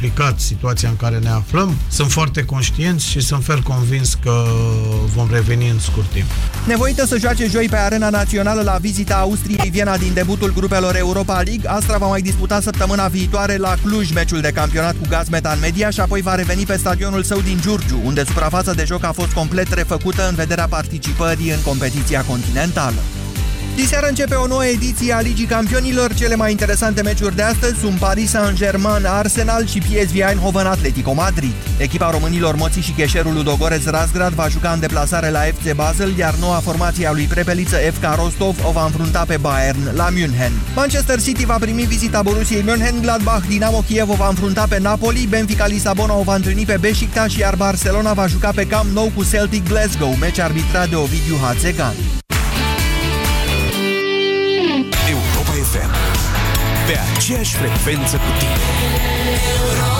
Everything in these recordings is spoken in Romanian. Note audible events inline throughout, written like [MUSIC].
explicat situația în care ne aflăm. Sunt foarte conștienți și sunt fel convins că vom reveni în scurt timp. Nevoită să joace joi pe arena națională la vizita Austriei Viena din debutul grupelor Europa League, Astra va mai disputa săptămâna viitoare la Cluj meciul de campionat cu Gazmetan Media și apoi va reveni pe stadionul său din Giurgiu, unde suprafața de joc a fost complet refăcută în vederea participării în competiția continentală. Diseară începe o nouă ediție a Ligii Campionilor. Cele mai interesante meciuri de astăzi sunt Paris Saint-Germain, Arsenal și PSV Eindhoven Atletico Madrid. Echipa românilor Moții și Cheșerul Ludogorez Razgrad va juca în deplasare la FC Basel, iar noua formație a lui Prepeliță FK Rostov o va înfrunta pe Bayern la München. Manchester City va primi vizita Borussiei München, Gladbach, Dinamo Kiev o va înfrunta pe Napoli, Benfica Lisabona o va întâlni pe Beşiktaş, iar Barcelona va juca pe Camp Nou cu Celtic Glasgow, meci arbitrat de Ovidiu Hațegan. Pe aceeași frecvență cu tine.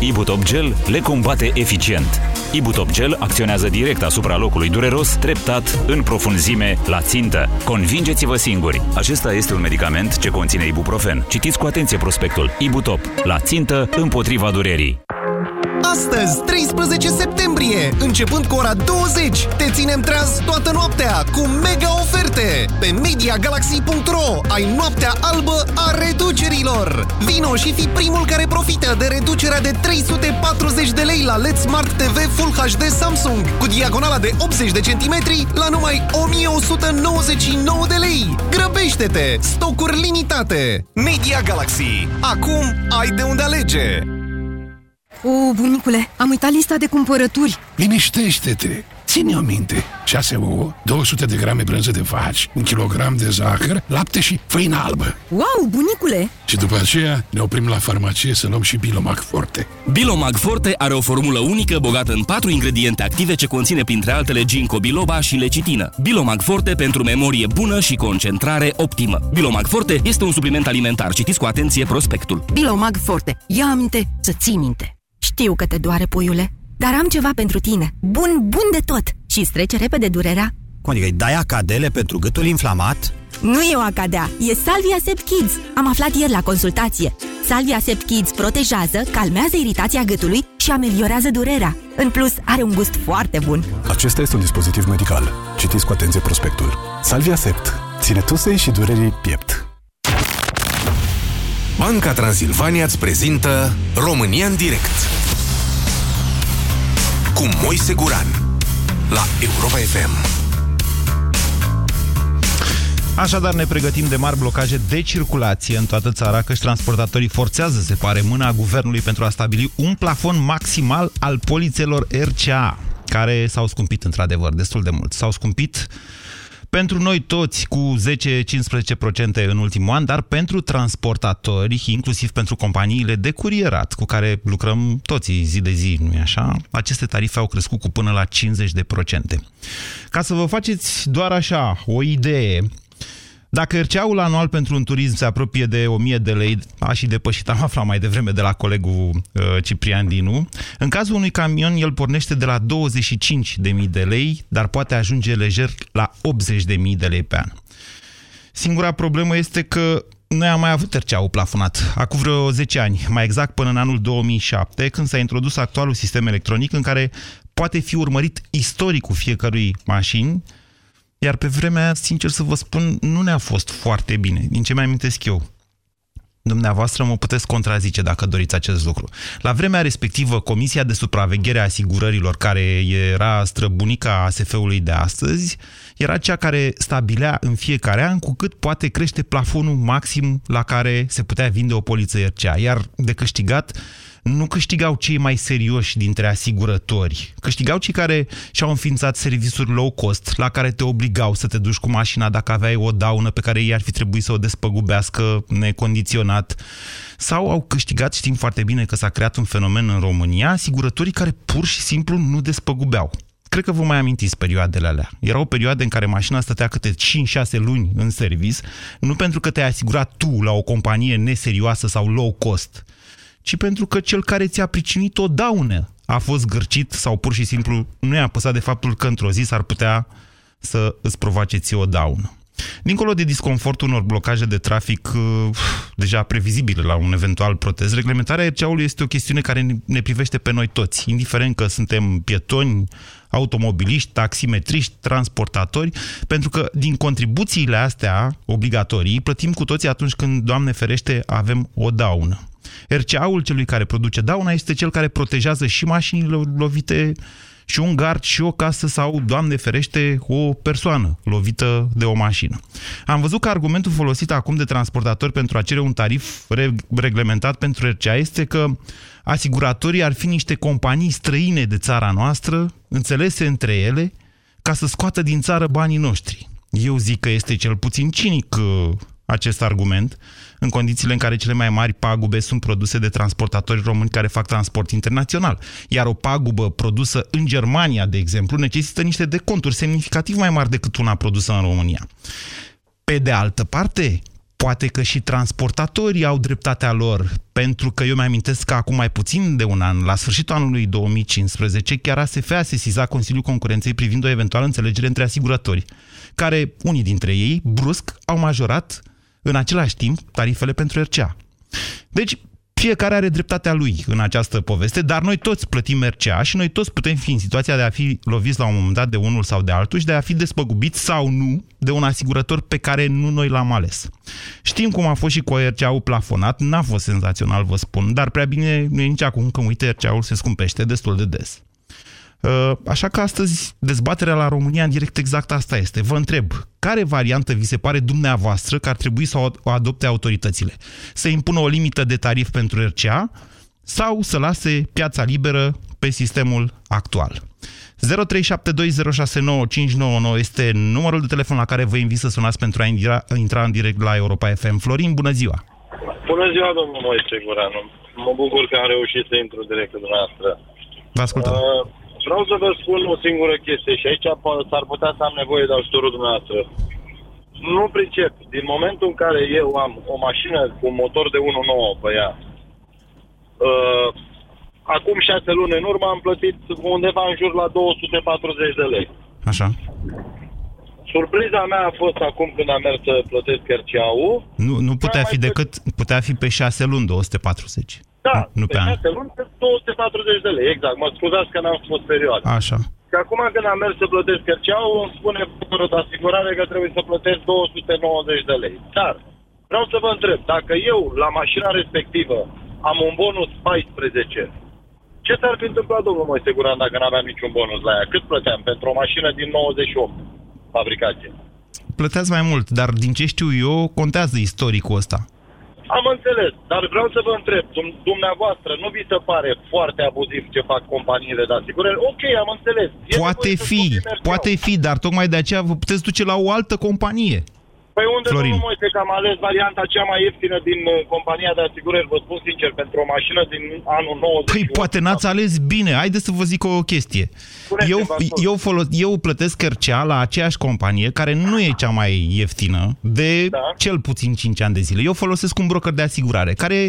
Ibutop Gel le combate eficient. Ibutop Gel acționează direct asupra locului dureros, treptat, în profunzime, la țintă. Convingeți-vă singuri! Acesta este un medicament ce conține ibuprofen. Citiți cu atenție prospectul. Ibutop. La țintă, împotriva durerii. Astăzi, 13 septembrie, începând cu ora 20, te ținem treaz toată noaptea cu mega oferte. Pe MediaGalaxy.ro ai noaptea albă a reducerilor. Vino și fi primul care profită de reducerea de 340 de lei la LED Smart TV Full HD Samsung cu diagonala de 80 de centimetri la numai 1199 de lei. Grăbește-te! Stocuri limitate! Media Galaxy. Acum ai de unde alege! O, bunicule, am uitat lista de cumpărături. Liniștește-te! Ține-o minte. 6 ouă, 200 de grame brânză de vaci, un kilogram de zahăr, lapte și făină albă. Wow, bunicule! Și după aceea ne oprim la farmacie să luăm și Bilomag Forte. Bilomag Forte are o formulă unică bogată în patru ingrediente active ce conține printre altele ginkgo biloba și lecitină. Bilomag Forte pentru memorie bună și concentrare optimă. Bilomag Forte este un supliment alimentar. Citiți cu atenție prospectul. Bilomag Forte. Ia aminte să ții minte. Știu că te doare, puiule, dar am ceva pentru tine. Bun, bun de tot! Și îți trece repede durerea. Cum adică îi dai acadele pentru gâtul inflamat? Nu e o acadea, e Salvia Sept Kids. Am aflat ieri la consultație. Salvia Sept Kids protejează, calmează iritația gâtului și ameliorează durerea. În plus, are un gust foarte bun. Acesta este un dispozitiv medical. Citiți cu atenție prospectul. Salvia Sept. Ține tusei și durerii piept. Banca Transilvania îți prezintă România în direct cu Moise Guran la Europa FM. Așadar ne pregătim de mari blocaje de circulație în toată țara, căci transportatorii forțează, se pare, mâna guvernului pentru a stabili un plafon maximal al polițelor RCA, care s-au scumpit într-adevăr destul de mult. S-au scumpit pentru noi toți cu 10-15% în ultimul an, dar pentru transportatori, inclusiv pentru companiile de curierat cu care lucrăm toții zi de zi, nu-i așa? Aceste tarife au crescut cu până la 50%. Ca să vă faceți doar așa o idee, dacă RCA-ul anual pentru un turism se apropie de 1000 de lei, a și depășit, am aflat mai devreme de la colegul uh, Ciprian Dinu, în cazul unui camion el pornește de la 25.000 de lei, dar poate ajunge lejer la 80.000 de lei pe an. Singura problemă este că noi am mai avut RCA-ul plafonat, acum vreo 10 ani, mai exact până în anul 2007, când s-a introdus actualul sistem electronic în care poate fi urmărit istoricul fiecărui mașini, iar pe vremea aia, sincer să vă spun, nu ne-a fost foarte bine, din ce mai amintesc eu. Dumneavoastră mă puteți contrazice dacă doriți acest lucru. La vremea respectivă, Comisia de Supraveghere a Asigurărilor, care era străbunica ASF-ului de astăzi, era cea care stabilea în fiecare an cu cât poate crește plafonul maxim la care se putea vinde o poliță RCA. Iar de câștigat nu câștigau cei mai serioși dintre asigurători. Câștigau cei care și-au înființat servisuri low cost, la care te obligau să te duci cu mașina dacă aveai o daună pe care ei ar fi trebuit să o despăgubească necondiționat. Sau au câștigat, știm foarte bine că s-a creat un fenomen în România, asigurătorii care pur și simplu nu despăgubeau. Cred că vă mai amintiți perioadele alea. Era o perioadă în care mașina stătea câte 5-6 luni în servis, nu pentru că te-ai asigurat tu la o companie neserioasă sau low cost, ci pentru că cel care ți-a pricinit o daună a fost gârcit sau pur și simplu nu i-a păsat de faptul că într-o zi s-ar putea să îți provoace ție o daună. Dincolo de disconfortul unor blocaje de trafic uh, deja previzibile la un eventual protest, reglementarea RCA-ului este o chestiune care ne privește pe noi toți, indiferent că suntem pietoni, automobiliști, taximetriști, transportatori, pentru că din contribuțiile astea obligatorii plătim cu toții atunci când, Doamne ferește, avem o daună. RCA-ul celui care produce dauna este cel care protejează și mașinile lovite, și un gard și o casă sau, Doamne ferește, o persoană lovită de o mașină. Am văzut că argumentul folosit acum de transportatori pentru a cere un tarif reglementat pentru RCA este că asiguratorii ar fi niște companii străine de țara noastră, înțelese între ele, ca să scoată din țară banii noștri. Eu zic că este cel puțin cinic uh, acest argument, în condițiile în care cele mai mari pagube sunt produse de transportatori români care fac transport internațional. Iar o pagubă produsă în Germania, de exemplu, necesită niște deconturi semnificativ mai mari decât una produsă în România. Pe de altă parte, poate că și transportatorii au dreptatea lor, pentru că eu mi-amintesc că acum mai puțin de un an, la sfârșitul anului 2015, chiar ASF a sesizat Consiliul Concurenței privind o eventuală înțelegere între asiguratori, care, unii dintre ei, brusc, au majorat în același timp tarifele pentru RCA. Deci, fiecare are dreptatea lui în această poveste, dar noi toți plătim RCA și noi toți putem fi în situația de a fi loviți la un moment dat de unul sau de altul și de a fi despăgubiți sau nu de un asigurător pe care nu noi l-am ales. Știm cum a fost și cu RCA-ul plafonat, n-a fost senzațional, vă spun, dar prea bine nu e nici acum că, uite, RCA-ul se scumpește destul de des. Uh, așa că astăzi dezbaterea la România în direct exact asta este. Vă întreb, care variantă vi se pare dumneavoastră că ar trebui să o adopte autoritățile? Să impună o limită de tarif pentru RCA sau să lase piața liberă pe sistemul actual? 0372069599 este numărul de telefon la care vă invit să sunați pentru a intra, intra în direct la Europa FM. Florin, bună ziua! Bună ziua, domnul Moise Guranu! Mă bucur că am reușit să intru direct cu dumneavoastră. Vă ascultăm. Uh, Vreau să vă spun o singură chestie și aici s-ar putea să am nevoie de ajutorul dumneavoastră. Nu pricep. Din momentul în care eu am o mașină cu un motor de 1.9 pe ea, uh, acum șase luni în urmă am plătit undeva în jur la 240 de lei. Așa. Surpriza mea a fost acum când am mers să plătesc RCA-ul. Nu, nu putea fi decât, putea fi pe șase luni 240. Da, nu pe, pe 6 luni, 240 de lei, exact. Mă scuzați că n-am spus perioada. Așa. Și acum când am mers să plătesc cărceau, îmi spune fără de asigurare că trebuie să plătesc 290 de lei. Dar vreau să vă întreb, dacă eu la mașina respectivă am un bonus 14, ce s-ar fi întâmplat, domnul Moise Guran, dacă n-aveam niciun bonus la ea? Cât plăteam pentru o mașină din 98 fabricație? Plăteați mai mult, dar din ce știu eu, contează istoricul ăsta. Am înțeles, dar vreau să vă întreb, dumneavoastră, nu vi se pare foarte abuziv ce fac companiile de asigurări? Ok, am înțeles. E poate fi, poate fi, dar tocmai de aceea vă puteți duce la o altă companie. Păi unde, Florin? domnul Moise, că am ales varianta cea mai ieftină din uh, compania de asigurări, vă spun sincer, pentru o mașină din anul 90. Păi poate n-ați ales bine. Haideți să vă zic o chestie. eu, eu, folos, eu plătesc cărcea la aceeași companie, care nu e cea mai ieftină, de da. cel puțin 5 ani de zile. Eu folosesc un broker de asigurare, care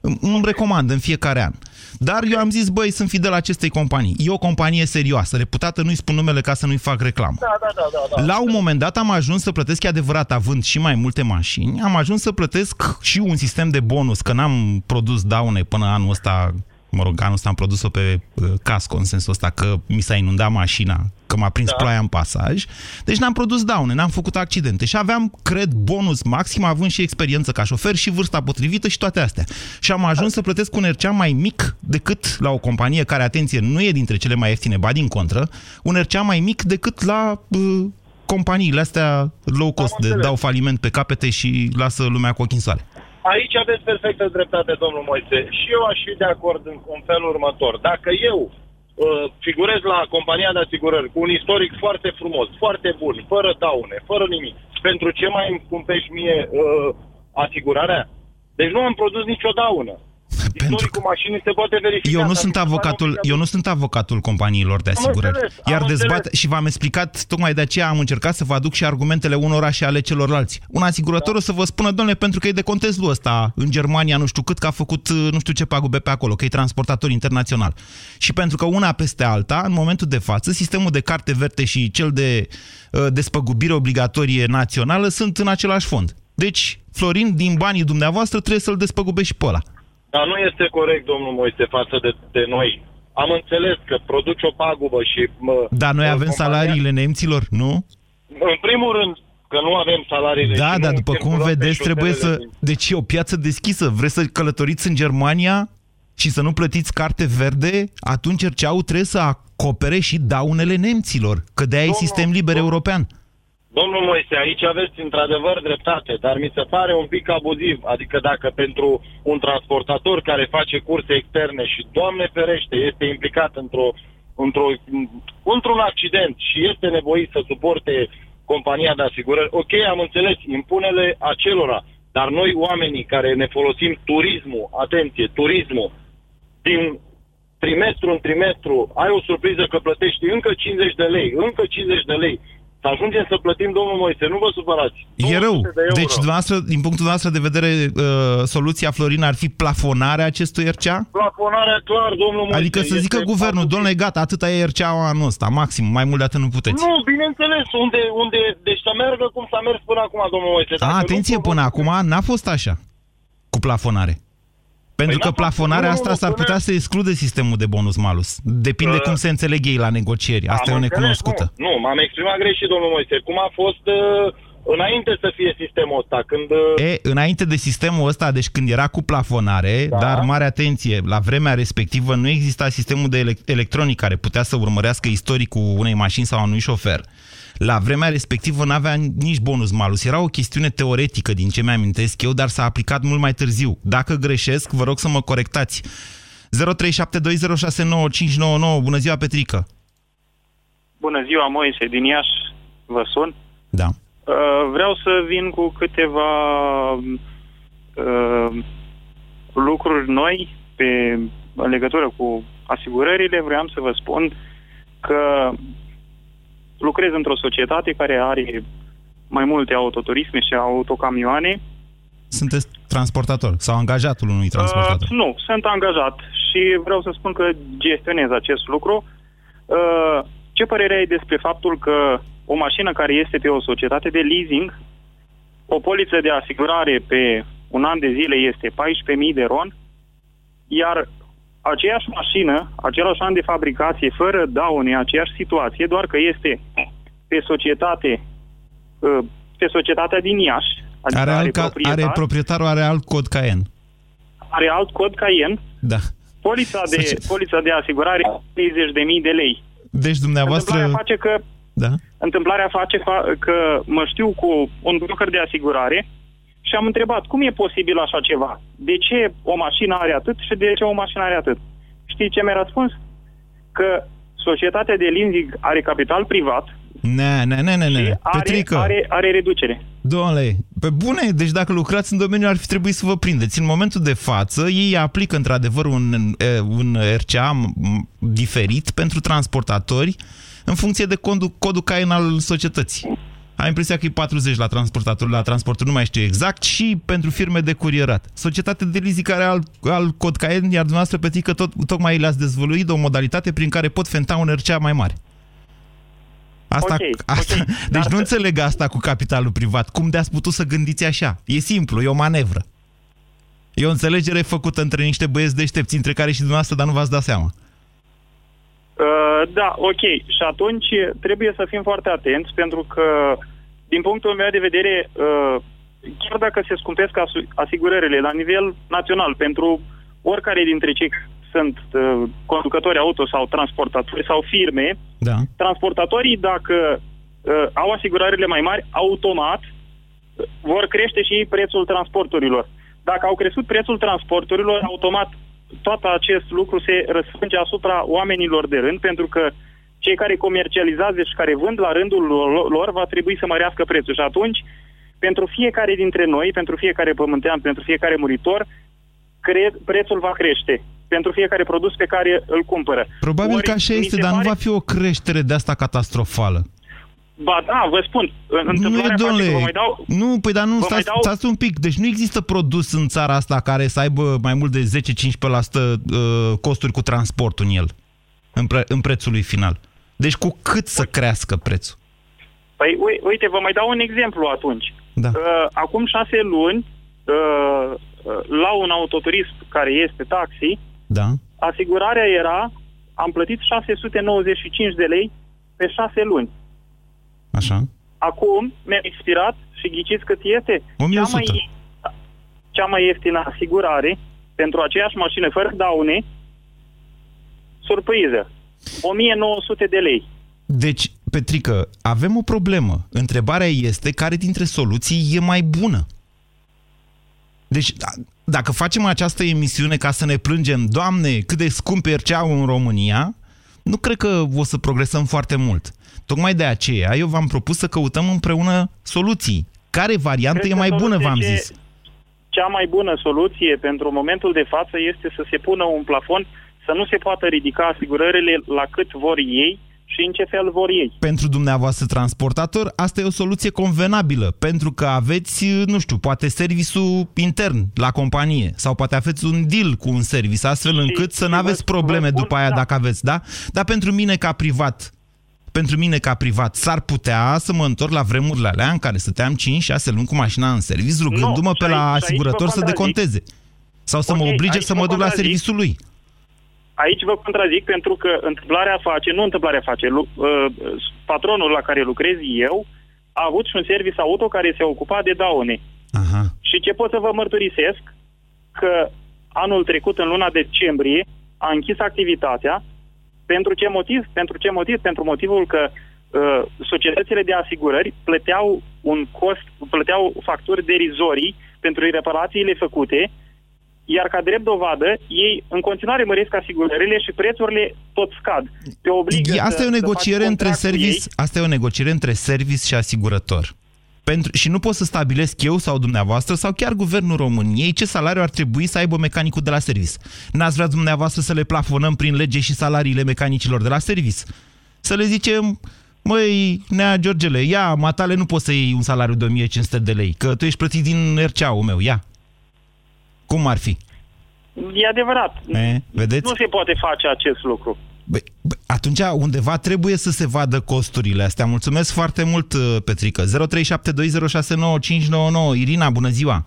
îmi recomand în fiecare an. Dar eu am zis, băi, sunt fidel acestei companii. E o companie serioasă, reputată, nu-i spun numele ca să nu-i fac reclamă. Da, da, da, da, da. La un moment dat am ajuns să plătesc, e adevărat, având și mai multe mașini, am ajuns să plătesc și un sistem de bonus, că n-am produs daune până anul ăsta mă rog, anul ăsta am produs-o pe uh, casco, în sensul ăsta că mi s-a inundat mașina, că m-a prins da. ploaia în pasaj. Deci n-am produs daune, n-am făcut accidente și aveam, cred, bonus maxim, având și experiență ca șofer și vârsta potrivită și toate astea. Și am ajuns să plătesc un RCA mai mic decât la o companie care, atenție, nu e dintre cele mai ieftine, ba din contră, un RCA mai mic decât la uh, companiile astea low cost, de dau faliment pe capete și lasă lumea cu ochii în soare. Aici aveți perfectă dreptate, domnul Moise. Și eu aș fi de acord în, în felul următor. Dacă eu uh, figurez la compania de asigurări cu un istoric foarte frumos, foarte bun, fără daune, fără nimic, pentru ce mai îmi cumpești mie uh, asigurarea? Deci nu am produs nicio daună. Istoricul mașinii se poate verifica. Eu nu dar sunt mi se pare avocatul, obligatoriu. eu nu sunt avocatul companiilor de Am asigurări. înțeles, am Iar dezbat înțeles. și v-am explicat, tocmai de aceea am încercat să vă aduc și argumentele unora și ale celorlalți. Un asigurător Da. o să vă spună, domnule, pentru că e de contestul ăsta în Germania, nu știu cât, că a făcut uh, nu știu ce pagube pe acolo, că e transportator internațional. Și pentru că una peste alta, în momentul de față, sistemul de carte verde și cel de uh, despăgubire obligatorie națională sunt în același fond. Deci, Florin, din banii dumneavoastră, trebuie să-l despăgubești și pe ăla. Dar nu este corect, domnul Moise, față de, de noi. Am înțeles că produci o pagubă și... Mă, Dar noi mă, avem compania- salariile nemților, nu? În primul rând, că nu avem salariile. Da, și dar nu după cum circulăm pe vedeți, trebuie să... șoselele din- Deci e o piață deschisă. Vreți să călătoriți în Germania și să nu plătiți carte verde? Atunci RCA-ul trebuie să acopere și daunele nemților, că de-aia e sistem liber european. Domnul Moise, aici aveți într-adevăr dreptate, dar mi se pare un pic abuziv. Adică dacă pentru un transportator care face curse externe și, Doamne ferește, este implicat într-o, într-o, într-un accident și este nevoit să suporte compania de asigurări, ok, am înțeles, impunele acelora, dar noi oamenii care ne folosim turismul, atenție, turismul, din trimestru în trimestru ai o surpriză că plătești încă 50 de lei, încă 50 de lei, să ajungem să plătim, domnul Moise, nu vă supărați. E rău. 200 de euro. Deci, dumneavoastră, din punctul dumneavoastră de vedere, uh, soluția, Florin, ar fi plafonarea acestui RCA? Plafonarea clar, domnul Moise. Adică să zică este guvernul, domnule, gata, atâta e RCA anul ăsta, maxim, mai mult de atât nu puteți. Nu, bineînțeles, unde, unde, deci să meargă cum s-a mers până acum, domnul Moise. A, Dacă nu atenție, provoc- până acum n-a fost așa, cu plafonare. Pentru Păi că n-a fost- plafonarea nu, nu, asta nu, s-ar până- putea să exclude sistemul de bonus-malus. Depinde Uh, cum se înțeleg ei la negocieri. Asta Am e o înțeles, necunoscută. Nu, nu m-am exprimat greșit, domnul Moise. Cum a fost uh, înainte să fie sistemul ăsta, când... Uh, E, înainte de sistemul ăsta, deci când era cu plafonare, da. dar mare atenție, la vremea respectivă nu exista sistemul de ele- electronic care putea să urmărească istoricul unei mașini sau a unui șofer. La vremea respectivă nu avea nici bonus malus. Era o chestiune teoretică din ce mi-amintesc eu, dar s-a aplicat mult mai târziu. Dacă greșesc, vă rog să mă corectați. 0372069599. Bună ziua, Petrică! Bună ziua, Moise, din Iași vă sun. Da. Uh, vreau să vin cu câteva uh, lucruri noi pe, în legătură cu asigurările. Vreau să vă spun că lucrez într-o societate care are mai multe autoturisme și autocamioane. Sunteți transportator sau angajatul unui transportator? Uh, nu, sunt angajat și vreau să spun că gestionez acest lucru. Uh, ce părere ai despre faptul că o mașină care este pe o societate de leasing, o poliță de asigurare pe un an de zile este 14.000 de ron, iar aceeași mașină, același an de fabricație, fără daune, aceeași situație, doar că este pe societate, uh, pe societatea din Iași, adică Are, are, alt, ca- proprietar, are proprietarul are alt cod Cayenne. are alt cod Cayenne, Da. polița de, Soci- polița de asigurare 30.000 de lei. Deci dumneavoastră... Întâmplarea face că Da. întâmplarea face fa- că mă știu cu un broker de asigurare și am întrebat cum e posibil așa ceva? De ce o mașină are atât și de ce o mașină are atât? Știi ce mi-a răspuns? Că societatea de leasing are capital privat, Ne, ne, ne, ne, ne. are, Petrică, are, are reducere. domnule, pe bune, deci dacă lucrați în domeniu ar fi trebuit să vă prindeți. În momentul de față, ei aplică într-adevăr un, eh, un RCA m- diferit pentru transportatori în funcție de codul, codul Cayenne al societății. Am impresia că e 40 la transportator, la transportul, nu mai știu exact, și pentru firme de curierat. Societatea de leasing care are alt, alt cod Cayenne, iar dumneavoastră, Petrică, tot, tocmai le-ați dezvăluit o modalitate prin care pot fenta un RCA mai mare. Asta, Ok, asta, ok. [LAUGHS] Deci Dar nu să- înțeleg asta cu capitalul privat. Cum de-ați putut să gândiți așa? E simplu, e o manevră. E o înțelegere făcută între niște băieți deștepți, între care și dumneavoastră, dar nu v-ați dat seama. Uh, da, ok. Și atunci trebuie să fim foarte atenți pentru că, din punctul meu de vedere, uh, chiar dacă se scumpesc asu- asigurările la nivel național pentru oricare dintre cei care sunt uh, conducători auto sau transportatori sau firme, Da. transportatorii, dacă uh, au asigurările mai mari, automat uh, vor crește și ei prețul transporturilor. Dacă au crescut prețul transporturilor, automat tot acest lucru se răsfrânge asupra oamenilor de rând, pentru că cei care comercializează și care vând la rândul lor va trebui să mărească prețul. Și atunci, pentru fiecare dintre noi, pentru fiecare pământean, pentru fiecare muritor, cre- prețul va crește pentru fiecare produs pe care îl cumpără. Probabil Ori, că așa este, dar pare... nu va fi o creștere de asta catastrofală. Ba da, vă spun, nu e, domnule, mai dau, nu, păi dar nu, stați, dau... stați un pic, deci nu există produs în țara asta care să aibă mai mult de 10-15% uh, costuri cu transportul în el, în, pre, în prețul lui final. Deci cu cât să crească prețul? Păi uite, vă mai dau un exemplu atunci. Da. Uh, acum șase luni, uh, la un autoturism care este taxi, da. asigurarea era, am plătit 695 de lei pe șase luni. Așa. Acum mi-a expirat și ghiciți cât este? 1100. Cea mai, cea mai ieftină asigurare pentru aceeași mașină fără daune, surpriză, 1900 de lei. Deci, Petrică, avem o problemă. Întrebarea este care dintre soluții e mai bună. Deci, dacă facem această emisiune ca să ne plângem, Doamne, cât de scump e în România, nu cred că o să progresăm foarte mult. Tocmai de aceea eu v-am propus să căutăm împreună soluții. Care variantă Cred e mai bună, v-am zis? Cea mai bună soluție pentru momentul de față este să se pună un plafon să nu se poată ridica asigurările la cât vor ei și în ce fel vor ei. Pentru dumneavoastră transportator, asta e o soluție convenabilă, pentru că aveți, nu știu, poate serviciul intern la companie sau poate aveți un deal cu un service, astfel încât și, să nu aveți probleme după aia da. dacă aveți, da? Dar pentru mine ca privat, pentru mine ca privat, s-ar putea să mă întorc la vremurile alea în care stăteam 5-6 luni cu mașina în serviciu, rugându-mă pe la asigurător să deconteze. Sau să okay, mă oblige să mă duc la serviciul lui. Aici vă contrazic pentru că întâmplarea face, nu întâmplarea face, lu, uh, patronul la care lucrez eu a avut și un service auto care se ocupa de daune. Aha. Și ce pot să vă mărturisesc? Că anul trecut, în luna decembrie, a închis activitatea. Pentru ce motiv? Pentru ce motiv? Pentru motivul că uh, societățile de asigurări plăteau un cost, plăteau facturi derizorii pentru reparațiile făcute iar ca drept dovadă, ei în continuare măresc asigurările și prețurile tot scad. Te obligă asta să, e o negociere între service, asta e o negociere între service și asigurător. Pentru, și nu pot să stabilesc eu sau dumneavoastră sau chiar guvernul României ce salariu ar trebui să aibă mecanicul de la service. N-ați vrea dumneavoastră să le plafonăm prin lege și salariile mecanicilor de la service? Să le zicem, măi, Nea Georgele, ia, matale, nu poți să iei un salariu de 1500 de lei, că tu ești plătit din RCA-ul meu, ia, cum ar fi? E adevărat. E, vedeți? Nu se poate face acest lucru. Bă, bă, atunci undeva trebuie să se vadă costurile astea. Mulțumesc foarte mult, uh, Petrică. 0372069599. Irina, bună ziua!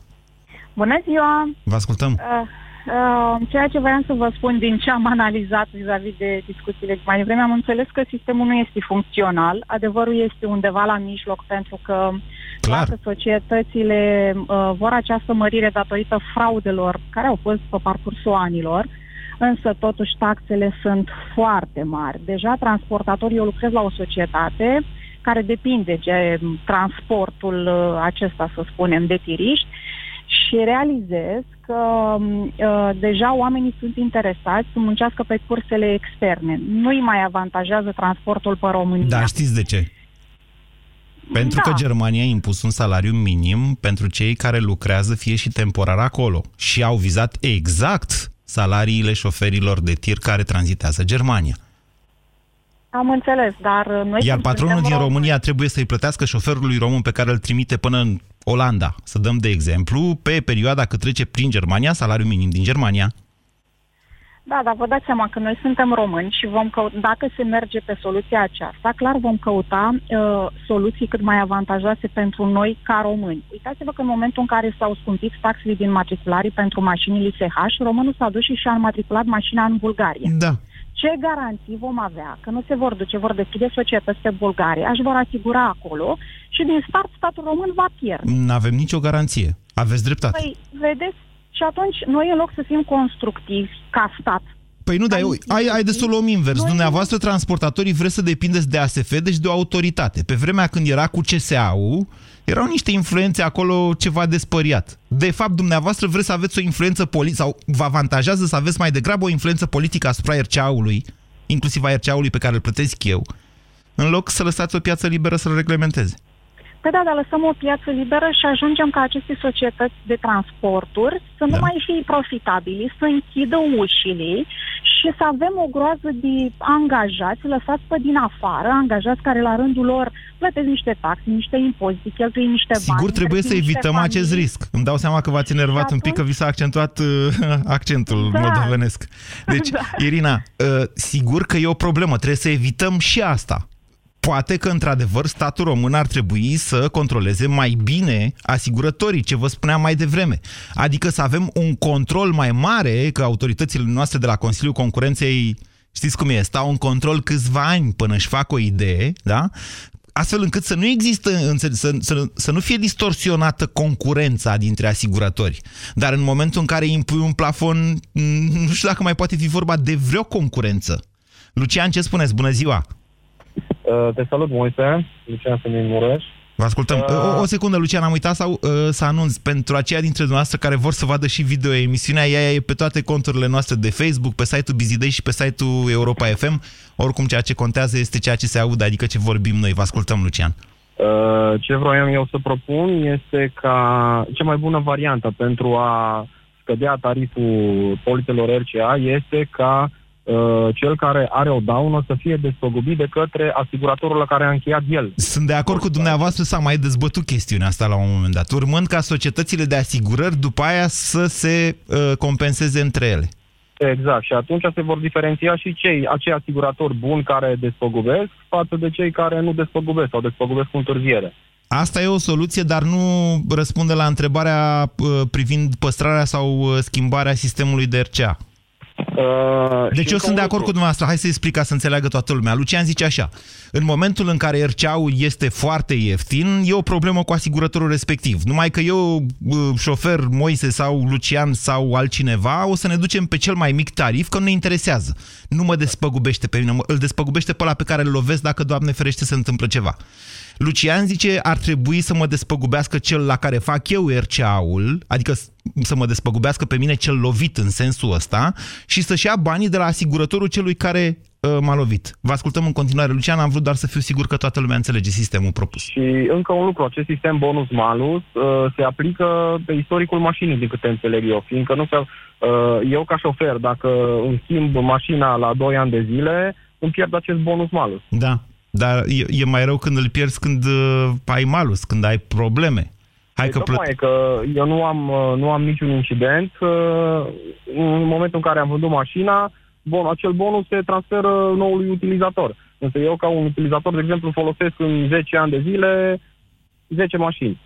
Bună ziua! Vă ascultăm! Uh, uh, ceea ce vreau să vă spun din ce am analizat vis-a-vis de discuțiile mai devreme, am înțeles că sistemul nu este funcțional. Adevărul este undeva la mijloc, pentru că uh, Clar. Dacă societățile uh, vor această mărire datorită fraudelor care au fost pe parcursul anilor, însă totuși taxele sunt foarte mari. Deja transportatorii, eu lucrez la o societate care depinde de transportul uh, acesta, să spunem, de tiriști și realizez că uh, deja oamenii sunt interesați să muncească pe cursele externe. Nu-i mai avantajează transportul pe România. Da, știți de ce? Pentru da. că Germania a impus un salariu minim pentru cei care lucrează fie și temporar acolo și au vizat exact salariile șoferilor de tir care tranzitează Germania. Am înțeles, dar noi... Iar patronul din România trebuie să-i plătească șoferului român pe care îl trimite până în Olanda, să dăm de exemplu, pe perioada cât trece prin Germania, salariul minim din Germania. Da, dar vă dați seama că noi suntem români și vom căuta, dacă se merge pe soluția aceasta, clar vom căuta uh, soluții cât mai avantajoase pentru noi ca români. Uitați-vă că în momentul în care s-au scumpit taxele din matricularii pentru mașinile SH, românul s-a dus și și-a înmatriculat mașina în Bulgaria. Da. Ce garanții vom avea că nu se vor duce, vor deschide societăți pe Bulgaria, își vor asigura acolo și din start statul român va pierde? Nu avem nicio garanție. Aveți dreptate. Păi, vedeți, și atunci, noi, în loc să fim constructivi ca stat, Păi Păi nu, dar eu, ai, ai de să o luăm invers. Noi... Dumneavoastră, transportatorii, vreți să depindeți de ASF, deci de o autoritate. Pe vremea când era cu CSA-ul, erau niște influențe acolo ceva despăriat. De fapt, dumneavoastră vreți să aveți o influență politică, sau vă avantajează să aveți mai degrabă o influență politică asupra RCA-ului, inclusiv a RCA-ului pe care îl plătesc eu, în loc să lăsați o piață liberă să-l reglementeze. Păi da, dar lăsăm o piață liberă și ajungem ca aceste societăți de transporturi să nu da. mai fie profitabili, să închidă ușile și să avem o groază de angajați lăsați pe din afară, angajați care la rândul lor plătesc niște taxe, niște impozite, cheltuie niște bani. Sigur trebuie să evităm familii. acest risc. Îmi dau seama că v-ați enervat atunci... un pic, că vi s-a accentuat uh, accentul da. moldovenesc. Deci, [LAUGHS] da. Irina, uh, sigur că e o problemă, trebuie să evităm și asta poate că, într-adevăr, statul român ar trebui să controleze mai bine asigurătorii, ce vă spuneam mai devreme. Adică să avem un control mai mare, că autoritățile noastre de la Consiliul Concurenței, știți cum e, stau în control câțiva ani până își fac o idee, da? astfel încât să nu există, să, să, să nu fie distorsionată concurența dintre asigurători. Dar în momentul în care impui un plafon, nu știu dacă mai poate fi vorba de vreo concurență. Lucian, ce spuneți? Bună ziua! Uh, te salut, Moise. Lucian Semin Mureș. Vă ascultăm. Uh, o, o secundă, Lucian, am uitat sau, uh, să anunț pentru aceia dintre dumneavoastră care vor să vadă și video emisiunea, ea e pe toate conturile noastre de Facebook, pe site-ul Bizidei și pe site-ul Europa FM. Oricum, ceea ce contează este ceea ce se aude, adică ce vorbim noi. Vă ascultăm, Lucian. Uh, ce vroiam eu să propun este ca cea mai bună variantă pentru a scădea tariful politelor RCA este ca Uh, cel care are o daună să fie despăgubit de către asiguratorul la care a încheiat el. Sunt de acord cu dumneavoastră, s-a mai dezbătut chestiunea asta la un moment dat, urmând ca societățile de asigurări după aia să se uh, compenseze între ele. Exact, și atunci se vor diferenția și cei, acei asiguratori buni care despăgubesc față de cei care nu despăgubesc sau despăgubesc cu întârziere. Asta e o soluție, dar nu răspunde la întrebarea uh, privind păstrarea sau uh, schimbarea sistemului de RCA. Uh, deci eu sunt de acord cu dumneavoastră. Hai să explic ca să înțeleagă toată lumea. Lucian zice așa. În momentul în care RCA-ul este foarte ieftin, e o problemă cu asigurătorul respectiv. Numai că eu, șofer Moise sau Lucian sau altcineva, o să ne ducem pe cel mai mic tarif, că nu ne interesează. Nu mă despăgubește pe mine, îl despăgubește pe ăla pe care îl lovesc dacă, Doamne ferește, se întâmplă ceva. Lucian zice, ar trebui să mă despăgubească cel la care fac eu RCA-ul, adică să mă despăgubească pe mine cel lovit în sensul ăsta și să-și ia banii de la asigurătorul celui care uh, m-a lovit. Vă ascultăm în continuare, Lucian, am vrut doar să fiu sigur că toată lumea înțelege sistemul propus. Și încă un lucru, acest sistem bonus-malus uh, se aplică pe istoricul mașinii, din câte înțeleg eu, fiindcă nu se, uh, eu ca șofer, dacă îmi schimb mașina la 2 ani de zile, îmi pierd acest bonus-malus. Da, dar e, e mai rău când îl pierzi când uh, ai malus, când ai probleme. Hai că, plă... e că eu nu am, uh, nu am niciun incident. Uh, în momentul în care am vândut mașina, bon, acel bonus se transferă noului utilizator. Însă eu, ca un utilizator, de exemplu, folosesc în 10 ani de zile 10 mașini.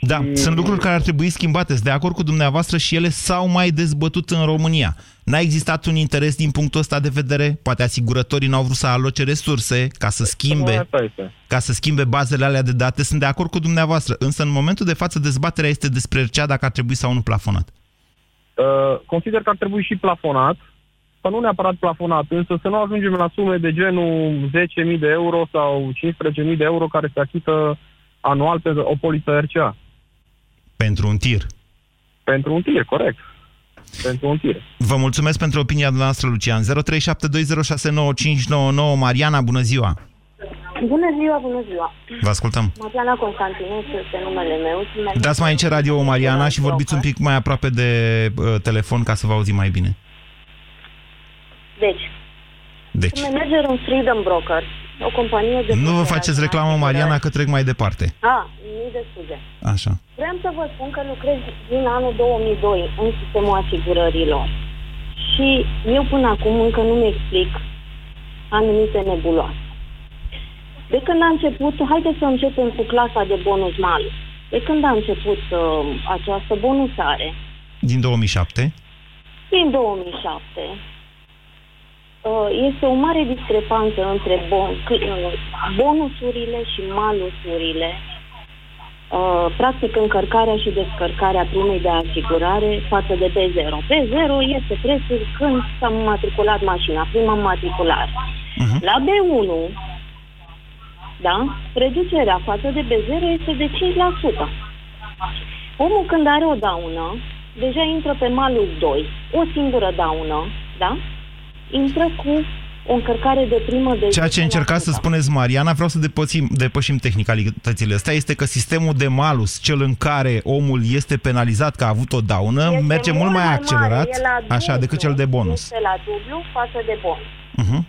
Da, și... sunt lucruri care ar trebui schimbate. Sunt de acord cu dumneavoastră și ele s-au mai dezbătut în România. N-a existat un interes din punctul ăsta de vedere? Poate asigurătorii n-au vrut să aloce resurse ca să schimbe, ca să schimbe bazele alea de date. Sunt de acord cu dumneavoastră. Însă, în momentul de față, dezbaterea este despre cea dacă ar trebui sau nu plafonat. Uh, consider că ar trebui și plafonat, sau nu neapărat plafonat, însă să nu ajungem la sume de genul 10.000 de euro sau 15.000 de euro care se achită anual pe o poliță RCA. Pentru un tir. Pentru un tir, corect. Pentru un tir. Vă mulțumesc pentru opinia noastră, Lucian. 0372069599 Mariana, bună ziua! Bună ziua, bună ziua! Vă ascultăm. Mariana Constantinu este numele meu. Dați mai în ce radio, Mariana, și vorbiți un pic mai aproape de uh, telefon ca să vă auzim mai bine. Deci, deci. Sunt manager în Freedom Broker, o companie de... Nu vă faceți reclamă, Mariana, că trec mai departe. A, mii de scuze. Așa. Vreau să vă spun că lucrez din anul 2002 în sistemul asigurărilor. Și eu până acum încă nu-mi explic anumite nebuloase. De când a început, haideți să începem cu clasa de bonus malus. De când a început uh, această bonusare? Din 2007? Din 2007 Uh, este o mare discrepanță între bon, uh, bonusurile și malusurile uh, practic încărcarea și descărcarea primei de asigurare față de B0. B0 este prețul când s-a matriculat mașina, prima matriculare. Mhm. La B1, da, reducerea față de B0 este de 5%. Omul când are o daună, deja intră pe malul 2, o singură daună, da? Intră cu o încărcare de primă de Ceea ce 10%. încercați să spuneți, Mariana, vreau să depășim, depășim tehnicalitățile astea, este că sistemul de malus, cel în care omul este penalizat că a avut o daună, Este merge mult mai accelerat, mare, e la așa, dublu, decât cel de bonus. Este la dublu față de bonus. Mhm.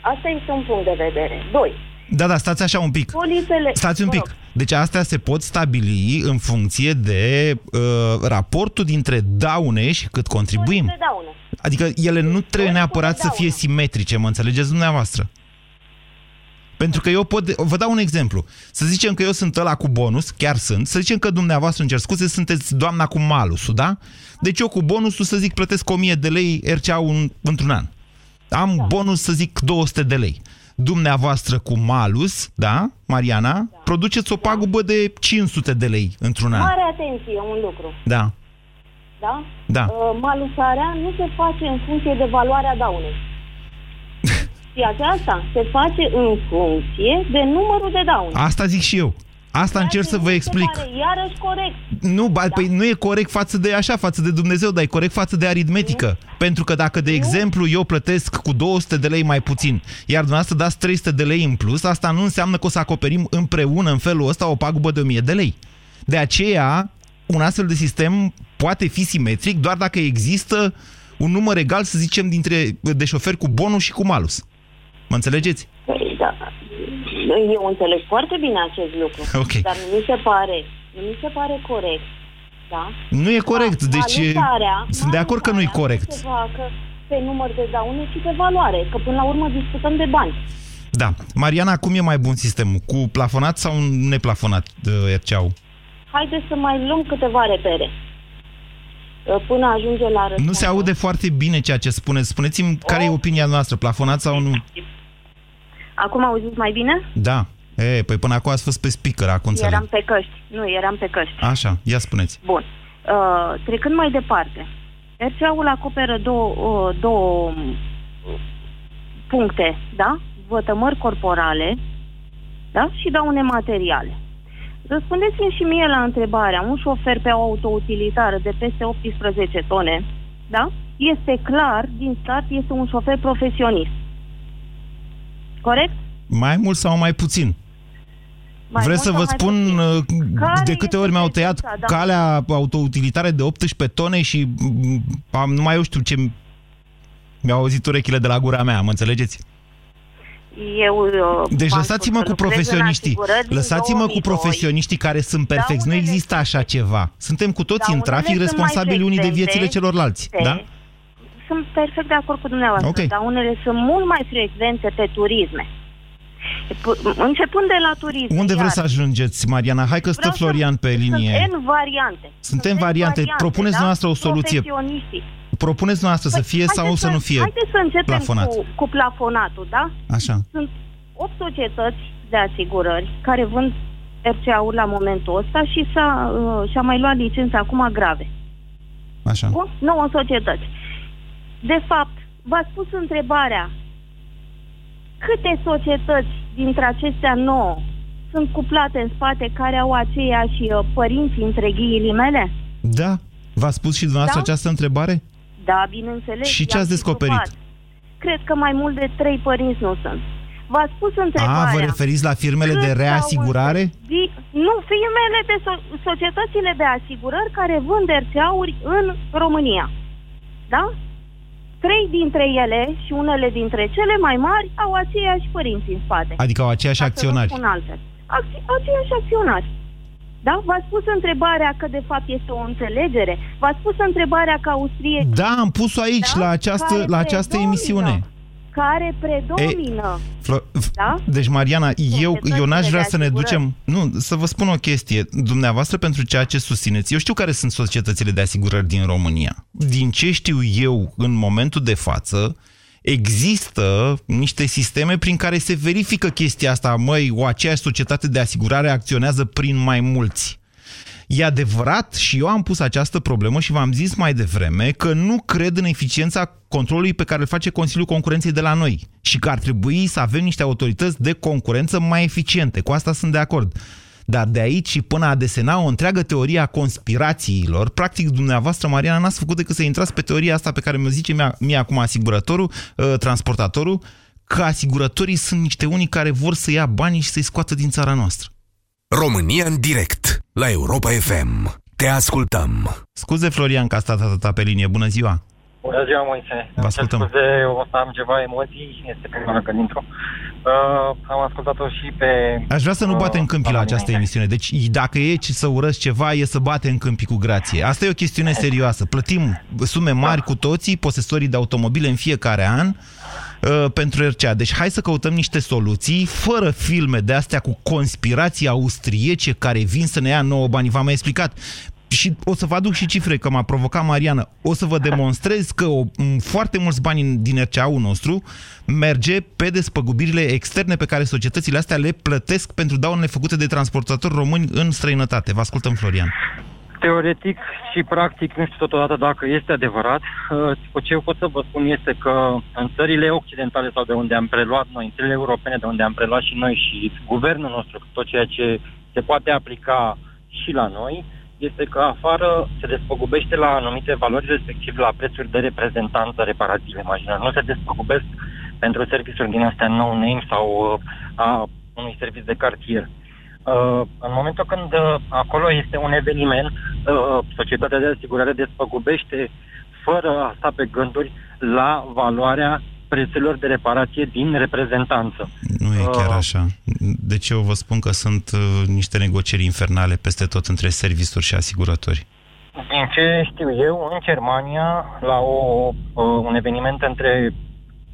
Asta este un punct de vedere. Doi, Da, da, stați așa un pic. polițele... Stați un Vă pic. rog. Deci astea se pot stabili în funcție de uh, raportul dintre daune și cât contribuim. De daună. Adică ele nu trebuie neapărat să fie simetrice, mă înțelegeți dumneavoastră? Pentru că eu pot... Vă dau un exemplu. Să zicem că eu sunt ăla cu bonus, chiar sunt. Să zicem că dumneavoastră, îmi cer scuze, sunteți doamna cu malusul, da? Deci eu cu bonusul, să zic, plătesc 1000 de lei RCA un, într-un an. Am da. bonus, să zic, 200 de lei. Dumneavoastră cu malus, da, Mariana, da. produceți o pagubă de 500 de lei într-un an. Mare atenție, un lucru. Da. Da? Da. Uh, malusarea nu se face în funcție de valoarea daunei. [LAUGHS] Știați asta? Se face în funcție de numărul de daune. Asta zic și eu. Asta încerc să vă Mi se explic. pare iarăși corect. Nu, ba, da. păi nu e corect față de așa, față de Dumnezeu, dar e corect față de aritmetică. Nu. Pentru că dacă, de nu. exemplu, eu plătesc cu 200 de lei mai puțin, iar dumneavoastră dați 300 de lei în plus, asta nu înseamnă că o să acoperim împreună în felul ăsta o pagubă de 1000 de lei. De aceea, un astfel de sistem poate fi simetric doar dacă există un număr egal, să zicem, dintre de șoferi cu bonus și cu malus. Mă înțelegeți? Păi, da. Eu înțeleg foarte bine acest lucru. [LAUGHS] Ok. Dar nu mi se pare, nu mi se pare corect. Da? Nu e corect, Da, deci e- malutarea- sunt de acord că nu e malutarea corect. Nu se facă pe număr de daune, ci pe valoare. Că până la urmă discutăm de bani. Da. Mariana, cum e mai bun sistemul? Cu plafonat sau neplafonat de RCA-ul? Haideți să mai luăm câteva repere. Până ajunge la răspuns. Nu se aude foarte bine ceea ce spuneți. Spuneți-mi care e opinia noastră, plafonat sau nu? Acum auziți mai bine? Da. E, păi până acum ați fost pe speaker, acum înțeleg. Eram pe căști. Nu, eram pe căști. Așa, ia spuneți. Bun. Uh, trecând mai departe, RCA-ul acoperă două, uh, două um, puncte, da? Vătămări corporale, da? Și daune materiale. Răspundeți-mi și mie la întrebarea, un șofer pe o autoutilitară de peste 18 tone, da? Este clar, din start, este un șofer profesionist. Corect? Mai mult sau mai puțin? Mai Vreți să mult vă sau mai spun puțin? uh, Care de câte este ori mi-au tăiat diferența, da? calea autoutilitare de 18 tone și mm, am, nu mai eu știu ce mi-au auzit urechile de la gura mea, mă înțelegeți? Eu, uh, Deci v-am lăsați-mă spus că cu lucrez în profesioniștii. asigurări din Lăsați-mă cu 2002. profesioniștii care sunt perfecți. Nu există așa ceva. Suntem cu toții în Daunele trafic sunt mai responsabili unii de frecvente. viețile celorlalți. Este. Da? Sunt perfect de acord cu dumneavoastră. Ok. Daunele sunt mult mai frecvente pe turisme. P- Începând de la turism. Unde vreți să ajungeți, Mariana? Hai că stă Vreau să- Florian pe linie. Sunt N variante. Suntem variante. Propuneți da? noastră o soluție. Profesioniștii. Propuneți noastră să fie sau Haideți să nu fie Haideți să începem plafonat. cu, cu plafonatul, da? Așa. Sunt 8 societăți de asigurări care vând RCA-uri la momentul ăsta și s-a, uh, și-a mai luat licențe acum grave. Așa. Bun? 9 societăți. De fapt, v-ați pus întrebarea câte societăți dintre acestea 9 sunt cuplate în spate care au aceiași uh, părinți între ghilimele? Da. V-a spus și dumneavoastră Da? această întrebare? Da, bineînțeles. Și ce i-am ați descoperit? întrebat. Cred că mai mult de trei părinți nu sunt. V-ați pus întrebarea. A, vă referiți la firmele de Cât reasigurare? sau- Di- Nu, firmele de so- societățile de asigurări care vând RCA-uri în România. Da? Trei dintre ele și unele dintre cele mai mari au aceiași părinți în spate. Adică au aceiași Ca să nu acționari. spun altfel. Acți- aceiași acționari. Da? V-ați pus întrebarea că de fapt este o înțelegere? V-ați pus întrebarea că Austrie... Da, am pus-o aici, Da? la această, Care la această predomină. emisiune. Care predomină. Flo- f- Da? Deci, Mariana, eu, eu n-aș vrea de să ne asigurări. ducem... Nu, să vă spun o chestie. Dumneavoastră, pentru ceea ce susțineți, eu știu care sunt societățile de asigurări din România. Din ce știu eu în momentul de față, există niște sisteme prin care se verifică chestia asta. Măi, o aceeași societate de asigurare acționează prin mai mulți. E adevărat și eu am pus această problemă și v-am zis mai devreme că nu cred în eficiența controlului pe care îl face Consiliul Concurenței de la noi și că ar trebui să avem niște autorități de concurență mai eficiente. Cu asta sunt de acord. Dar de aici și până a desena o întreagă teorie a conspirațiilor, practic dumneavoastră, Mariana, n-ați făcut decât să intrați pe teoria asta pe care mi-o zice mie, mie acum asigurătorul, uh, transportatorul, că asigurătorii sunt niște unii care vor să ia banii și să-i scoată din țara noastră. România în direct la Europa FM. Te ascultăm. Scuze, Florian, că a stat atâta pe linie. Bună ziua! Bună ziua, Moise. Vă ascultăm. Scuze, o să am ceva emoții, este prima dată când intru. Uh, am ascultat-o și pe... Aș vrea să nu bate în câmpii la această emisiune. Deci, dacă e ce să urăți ceva, e să bate în câmpii cu grație. Asta e o chestiune serioasă. Plătim sume mari cu toții, posesorii de automobile în fiecare an, uh, pentru RCA. Deci hai să căutăm niște soluții fără filme de astea cu conspirații austriece care vin să ne ia nouă bani. V-am mai explicat și o să vă aduc și cifre, că m-a provocat Mariană, o să vă demonstrez că o, foarte mulți bani din RCA-ul nostru merge pe despăgubirile externe pe care societățile astea le plătesc pentru daunele făcute de transportatori români în străinătate. Vă ascultăm, Florian. Teoretic și practic, nu știu totodată dacă este adevărat. Uh, Ce eu pot să vă spun este că în țările occidentale sau de unde am preluat noi, în țările europene de unde am preluat și noi și guvernul nostru, tot ceea ce se poate aplica și la noi, este că afară se despăgubește la anumite valori, respectiv la prețuri de reprezentanță reparative mașinilor. Nu se despăgubesc pentru serviciuri din astea no-name sau uh, a unui serviciu de cartier. Uh, în momentul când uh, acolo este un eveniment, uh, societatea de asigurare despăgubește fără a sta pe gânduri la valoarea prețurilor de reparație din reprezentanță. Nu e chiar uh, așa. Deci eu vă spun că sunt uh, niște negocieri infernale peste tot între servisuri și asigurători. Din ce știu eu, în Germania, la o, uh, un eveniment între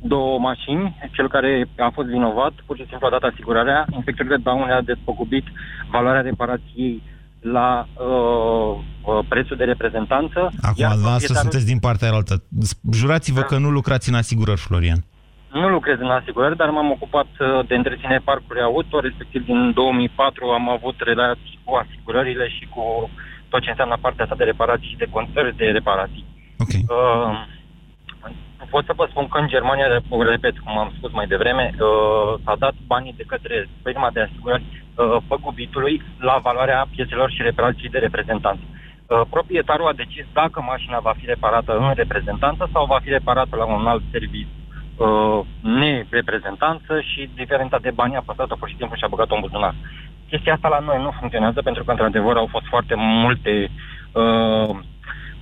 două mașini, cel care a fost vinovat, pur și simplu a dat asigurarea, inspectorul de daune a despăgubit valoarea reparației la uh, uh, prețul de reprezentanță. Acum, dumneavoastră sunteți din partea altă. Jurați-vă da. că nu lucrați în asigurări, Florian. Nu lucrez în asigurări, dar m-am ocupat uh, de întreținere parcuri auto, respectiv din 2004 am avut relații cu asigurările și cu tot ce înseamnă partea asta de reparații și de contări de reparații. Okay. Uh, pot să vă spun că în Germania, repet, cum am spus mai devreme, uh, s-a dat banii de către firma de asigurări uh, păgubitului la valoarea piețelor și reparații de reprezentanță. Uh, proprietarul a decis dacă mașina va fi reparată în reprezentanță sau va fi reparată la un alt serviciu uh, nereprezentanță și diferența de bani a păstrat-o pur și simplu și a băgat-o în buzunar. Chestia asta la noi nu funcționează pentru că, într-adevăr, au fost foarte multe uh,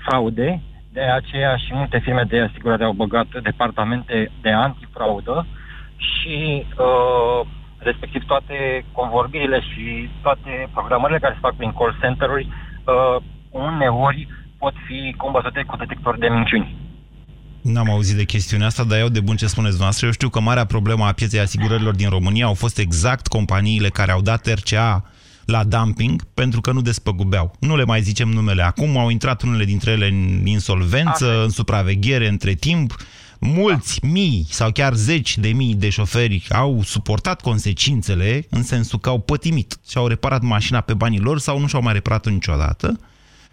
fraude de aceea și multe firme de asigurare au băgat departamente de antifraudă și uh, respectiv toate convorbirile și toate programările care se fac prin call center-uri uh, uneori pot fi combătute cu detectori de minciuni. N-am auzit de chestiunea asta, dar eu de bun ce spuneți noastră. Eu știu că marea problemă a pieței asigurărilor din România au fost exact companiile care au dat RCA la dumping pentru că nu despăgubeau. Nu le mai zicem numele acum, au intrat unele dintre ele în insolvență, Așa. în supraveghere între timp. Mulți da. mii sau chiar zeci de mii de șoferi au suportat consecințele în sensul că au pătimit și au reparat mașina pe banii lor sau nu și-au mai reparat-o niciodată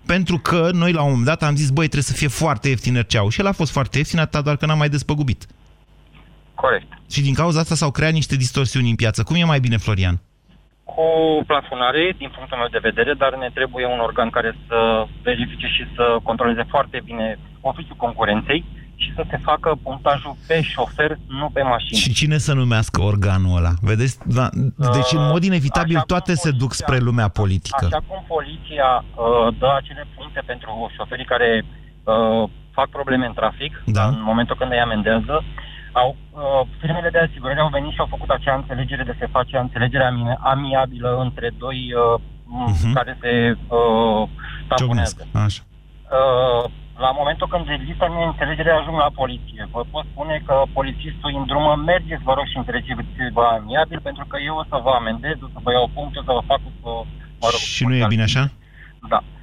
pentru că noi la un moment dat am zis, băi, trebuie să fie foarte ieftin RCA-ul. Și el a fost foarte ieftin, atât doar că n-am mai despăgubit. Corect. Și din cauza asta s-au creat niște distorsiuni în piață. Cum e mai bine, Florian? Cu plafonare, din punctul meu de vedere, dar ne trebuie un organ care să verifice și să controleze foarte bine oficiul concurenței și să se facă puntajul pe șofer, nu pe mașină. Și cine să numească organul ăla? Vedeți? Da, deci, în mod inevitabil, așa toate se duc spre lumea politică. Așa cum poliția uh, dă acele puncte pentru șoferii care uh, fac probleme în trafic, da. în momentul când îi amendează, au, uh, firmele de asigurări au venit și au făcut acea înțelegere de se face înțelegere amiabilă între doi uh, uh-huh. care se uh, tamponează. Așa. Uh, la momentul când există înțelegere, ajung la poliție. Vă pot spune că polițistul în drumă, mergeți, vă rog, și înțelegeți-vă amiabil, pentru că eu o să vă amendez, o să vă iau puncte, o să vă fac... Să, mă rog, și nu e bine așa? Da. uh,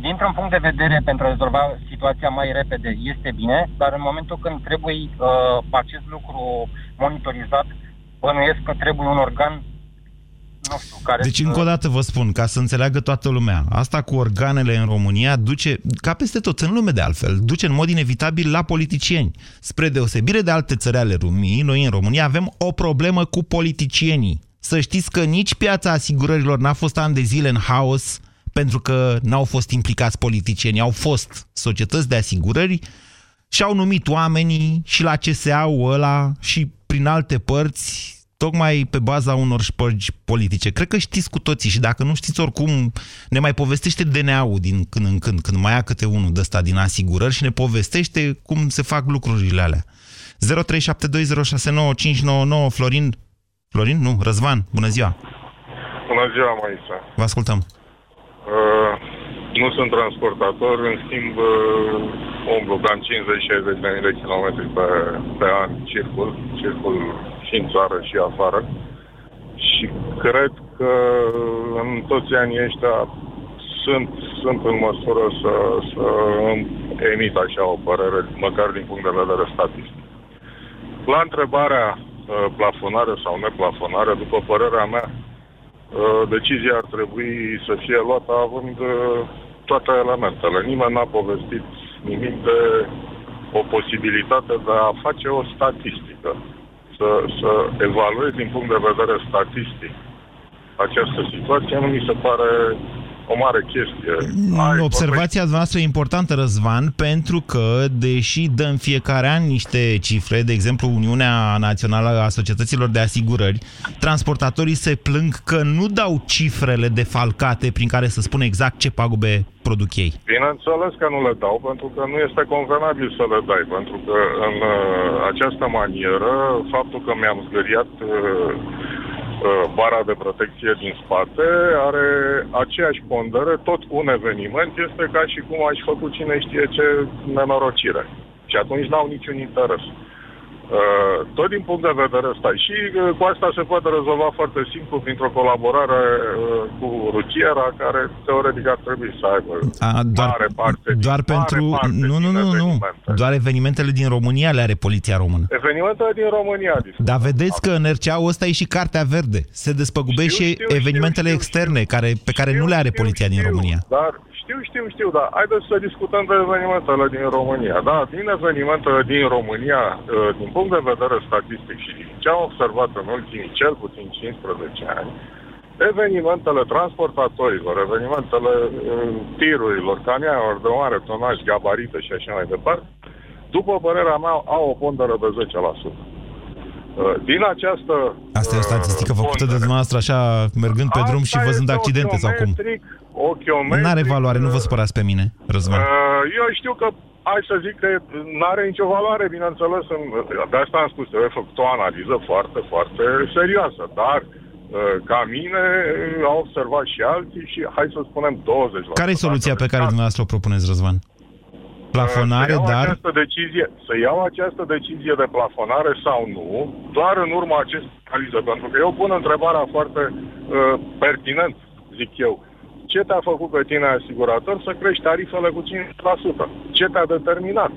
dintr-un punct de vedere pentru a rezolva situația mai repede este bine, dar în momentul când trebuie uh, acest lucru monitorizat, bănuiesc că trebuie un organ nu știu, care Deci, încă o dată vă spun, ca să înțeleagă toată lumea, asta cu organele în România duce, ca peste tot în lume de altfel, duce în mod inevitabil la politicieni. Spre deosebire de alte țări ale lumii, noi în România avem o problemă cu politicienii. Să știți că nici piața asigurărilor n-a fost ani de zile în haos pentru că n-au fost implicați politicieni, au fost societăți de asigurări și au numit oamenii și la CSA-ul ăla și prin alte părți tocmai pe baza unor șpărgi politice. Cred că știți cu toții și dacă nu știți oricum, ne mai povestește DNA-ul din când în când, când mai ia câte unul de ăsta din asigurări și ne povestește cum se fac lucrurile alea. 0372069599 Florin, Florin? Nu, Răzvan, bună ziua! Bună ziua, Maisa. Vă ascultăm. Uh, nu sunt transportator, în schimb uh, umblu cam 50-60 de mii de kilometri pe, pe an circul, circul și în țară și afară. Și cred că în toți anii ăștia sunt, sunt în măsură să, să emit așa o părere, măcar din punct de vedere statistic. La întrebarea uh, plafonare sau neplafonare, după părerea mea, uh, decizia ar trebui să fie luată având uh, toate elementele. Nimeni n-a povestit nimic de o posibilitate de a face o statistică, să, să evaluezi din punct de vedere statistic această situație, nu mi se pare o mare chestie. Ai, Observația noastră e importantă, Răzvan, pentru că, deși dăm fiecare an niște cifre, de exemplu Uniunea Națională a Societăților de Asigurări, transportatorii se plâng că nu dau cifrele defalcate prin care să spună exact ce pagube produc ei. Bineînțeles că nu le dau, pentru că nu este convenabil să le dai, pentru că în uh, această manieră, faptul că mi-am zgâriat uh, uh, bara de protecție din spate are aceeași pondere, tot un eveniment este ca și cum aș făcut cine știe ce nenorocire. Și atunci n-au niciun interes. Uh, tot din punct de vedere ăsta. Și uh, cu asta se poate rezolva foarte simplu printr-o colaborare uh, cu rutiera, care teoretic ar trebui să aibă A, doar, mare parte. Doar mare pentru... parte Nu, nu, din nu, nu. evenimente. Doar evenimentele din România le are Poliția Română. Evenimentele din România. discutăm. Dar vedeți că în RCA-ul ăsta e și Cartea Verde. Se despăgubește și știu, evenimentele știu, externe care, pe care nu le are Poliția din România. Dar știu, știu, știu, dar haideți să discutăm de evenimentele din România. Da, din evenimentele din România, uh, din punct de vedere statistic și din ce am observat în ultimii cel puțin 15 ani, evenimentele transportatorilor, evenimentele uh, tirurilor, camioanelor de mare tonaj, gabarite și așa mai departe, după părerea mea, au o pondere de 10%. Uh, Din această Asta e o statistică făcută de dumneavoastră așa, mergând pe drum și Asta văzând este accidente sau cum. ochiometric, ochiometric, Nu are valoare, nu vă supărați pe mine, Răzvan. Uh, Eu știu că, hai să zic că nu are nicio valoare, bineînțeles. În, de asta am spus, trebuie făcut o analiză foarte, foarte serioasă. Dar, uh, ca mine, uh, au observat și alții și, hai să spunem, 20%. Care e soluția pe care dumneavoastră o propuneți, Răzvan? Plafonare, să iau dar... Această decizie, să iau această decizie de plafonare sau nu, doar în urma acestei analize, pentru că eu pun întrebarea foarte uh, pertinent, zic eu. Ce te-a făcut pe tine asigurator să crești tarifele cu 5%? Ce te-a determinat?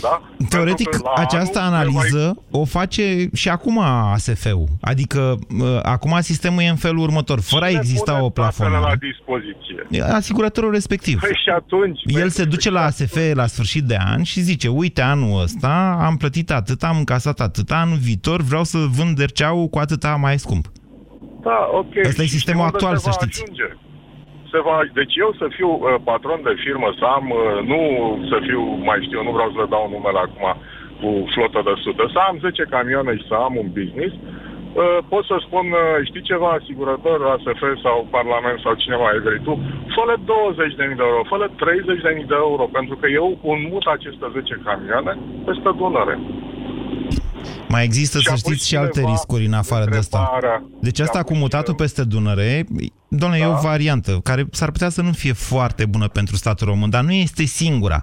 Da? Teoretic, Pentru că la această anul se analiză o face și acum ASF-ul. Adică, uh, acum sistemul e în felul următor. Fără a Cine exista pune o datele plafonare. la dispoziție. Asiguratorul respectiv. Păi și atunci... El se duce la ASF la sfârșit de an și zice, uite, anul ăsta am plătit atât, am încasat atât, anul viitor vreau să vând RCA-ul cu atâta mai scump. Da, ok. Ăsta e Și sistemul unde actual, se să va știți. Ajunge? Se va, deci eu să fiu uh, patron de firmă, să am, uh, nu să fiu, mai știu, nu vreau să le dau numele acum, cu flotă de sute, să am 10 camioane și să am un business, uh, pot să spun, uh, știi ceva, asigurător, ASF sau Parlament sau cine mai vrei tu, fă-le 20.000 de euro, fă-le 30.000 de euro, pentru că eu înmut aceste 10 camioane peste Dunăre. Mai există, să apoi știți, și alte cineva riscuri în afară de asta. întrebarea- Deci asta și cu apoi mutatul peste Dunăre, doamne, e o Da. variantă care s-ar putea să nu fie foarte bună pentru statul român, dar nu este singura.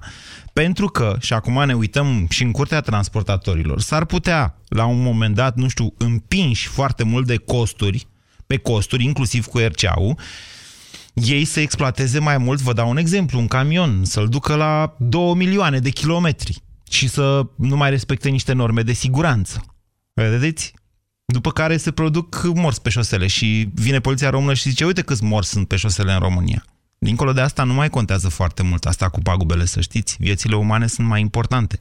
Pentru că, și acum ne uităm și în curtea transportatorilor, s-ar putea, la un moment dat, nu știu, împinși foarte mult de costuri, pe costuri, inclusiv cu RCA-ul, ei să exploateze mai mult, vă dau un exemplu, un camion, să-l ducă la 2 milioane de kilometri și să nu mai respecte niște norme de siguranță. Vedeți? După care se produc morți pe șosele și vine poliția română și zice, uite câți morți sunt pe șosele în România. Dincolo de asta nu mai contează foarte mult asta cu pagubele, să știți. Viețile umane sunt mai importante.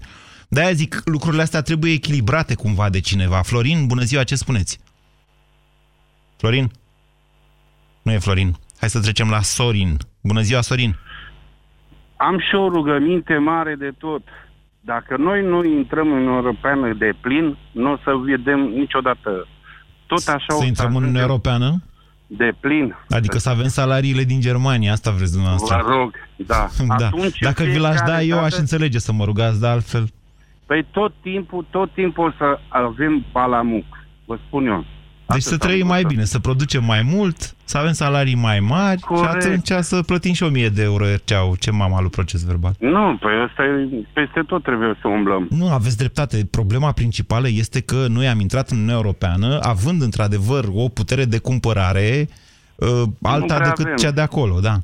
De-aia zic, lucrurile astea trebuie echilibrate cumva de cineva. Florin, bună ziua, ce spuneți? Florin? Nu e Florin. Hai să trecem la Sorin. Bună ziua, Sorin. Am și o rugăminte mare de tot. Dacă noi nu intrăm în Europeană de plin, nu o să vedem niciodată. Tot așa Să intrăm în Uniunea Europeană? De plin. Adică să avem salariile din Germania, asta vreți dumneavoastră. Vă rog, da. [LAUGHS] da. Atunci, Dacă vi l-aș da eu, dată- aș înțelege să mă rugați, dar altfel... Păi tot timpul, tot timpul o să avem palamuc. Vă spun eu. Deci să trăim mai bine, să producem mai mult, să avem salarii mai mari Corect. și atunci să plătim și 1000 de euro RCA-ul. Ce mama lui proces verbal? Nu, păi asta e, peste tot trebuie să umblăm. Nu, aveți dreptate. Problema principală este că noi am intrat în Uniunea Europeană având într-adevăr o putere de cumpărare uh, alta prea decât avem. cea de acolo, da.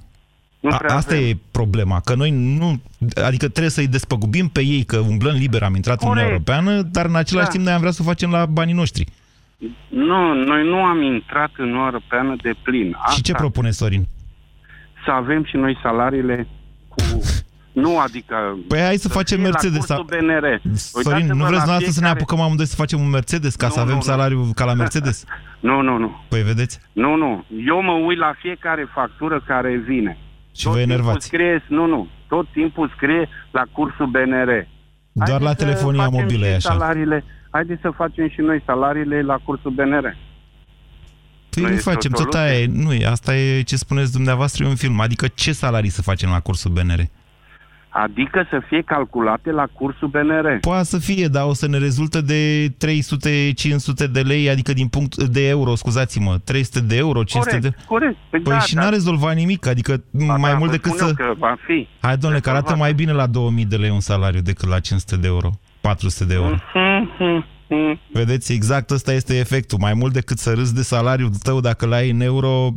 Nu A, prea asta avem. e problema, că noi nu, adică trebuie să-i despăgubim pe ei că umblăm liber, am intrat în Uniunea Corect. Europeană, dar în același Da. timp noi am vrea să o facem la banii noștri. Nu, noi nu am intrat în Uniunea Europeană de plin. Asta, Și ce propune Sorin? Să avem și noi salariile cu... Nu, adică... Păi hai să facem fie Mercedes. La cursul BNR. Sorin, Uitați-vă nu vreți la dumneavoastră să ne fiecare- apucăm amândoi să facem un Mercedes ca Nu, să avem nu, nu. salariul ca la Mercedes? [LAUGHS] Nu, nu, nu. Păi vedeți? Nu, nu. Eu mă uit la fiecare factură care vine. Și vă enervați. Scrie, nu, nu. Tot timpul scrie la cursul BNR. Doar la să telefonia facem mobilă e și așa. Salariile, haideți să facem și noi salariile la cursul BNR. Păi Nu nu este facem, o tot soluție? aia e, nu e, asta e ce spuneți dumneavoastră, e un film. Adică ce salarii să facem la cursul BNR? Adică să fie calculate la cursul BNR. Poate să fie, dar o să ne rezultă de 300-500 de lei, adică din punct de euro, scuzați-mă, 300 de euro, 500 Corect, de... corect. Păi, Păi da, și da. n-a rezolvat nimic, adică mai da, mult vă decât spun eu să... Că va fi. Hai, domnule, că arată mai bine la 2000 de lei un salariu decât la 500 de euro, 400 de euro. Vedeți, exact ăsta este efectul. Mai mult decât să râzi de salariul tău dacă l-ai în euro,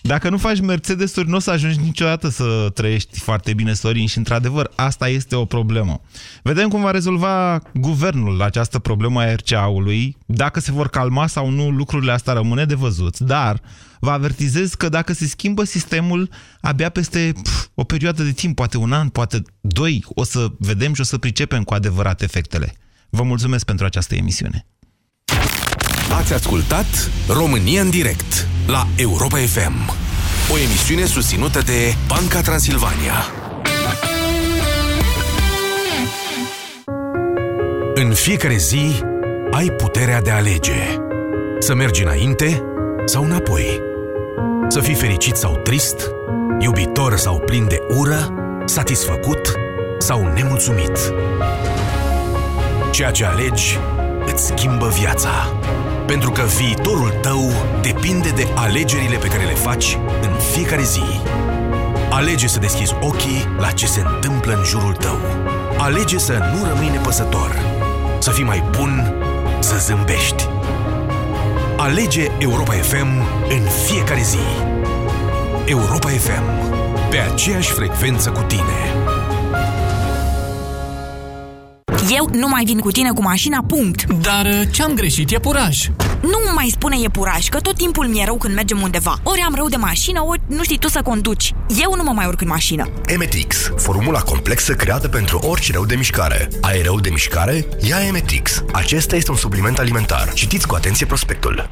dacă nu faci Mercedes-uri, nu o să ajungi niciodată să trăiești foarte bine, Sorin, și într-adevăr, asta este o problemă. Vedem cum va rezolva guvernul această problemă a RCA-ului, dacă se vor calma sau nu, lucrurile astea rămâne de văzut, dar vă avertizez că dacă se schimbă sistemul, abia peste pf, o perioadă de timp, poate un an, poate doi, o să vedem și o să pricepem cu adevărat efectele. Vă mulțumesc pentru această emisiune. Ați ascultat România în direct la Europa FM. O emisiune susținută de Banca Transilvania. În fiecare zi ai puterea de a alege. Să mergi înainte sau înapoi. Să fii fericit sau trist, iubitor sau plin de ură, satisfăcut sau nemulțumit. Ceea ce alegi îți schimbă viața. Pentru că viitorul tău depinde de alegerile pe care le faci în fiecare zi. Alege să deschizi ochii la ce se întâmplă în jurul tău. Alege să nu rămâi nepăsător. Să fii mai bun, să zâmbești. Alege Europa FM în fiecare zi. Europa FM. Pe aceeași frecvență cu tine. Eu nu mai vin cu tine cu mașina, punct. Dar uh, ce-am greșit? E puraj. Nu mai spune e puraj, că tot timpul mi-e rău când mergem undeva. Ori am rău de mașină, ori nu știi tu să conduci. Eu nu mă mai urc în mașină. Emetix, formula complexă creată pentru orice rău de mișcare. Ai rău de mișcare? Ia Emetix. Acesta este un supliment alimentar. Citiți cu atenție prospectul.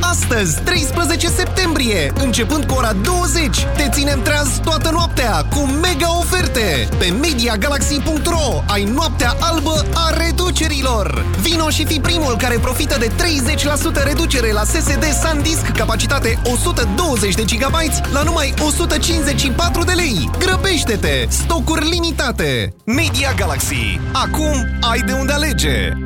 Astăzi, 13 septembrie, începând cu ora 20, te ținem treaz toată noaptea cu mega oferte. Pe MediaGalaxy.ro ai noaptea albă a reducerilor. Vino și fi primul care profită de 30% reducere la SSD SanDisk capacitate 120 de GB la numai 154 de lei. Grăbește-te! Stocuri limitate! Media Galaxy. Acum ai de unde alege!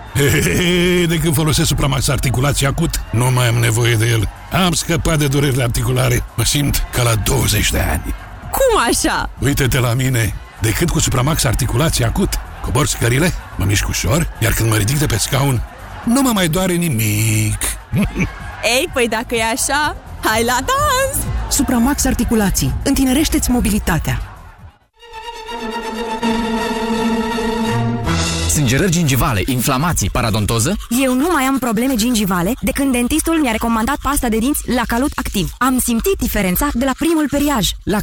Hehehe, de când folosesc Supramax Articulație Acut, nu mai am nevoie de el. Am scăpat de dureri de articulare. Mă simt ca la 20 de ani. Cum așa? Uite-te la mine. De când cu Supramax Articulație Acut, cobor scările, mă mișc ușor, iar când mă ridic de pe scaun, nu mă mai doare nimic. [LAUGHS] Ei, păi dacă e așa, hai la dans! Supramax Articulații. Întinerește-ți mobilitatea. Sângerări gingivale, inflamații, paradontoză? Eu nu mai am probleme gingivale de când dentistul mi-a recomandat pasta de dinți la calut activ. Am simțit diferența de la primul periaj. La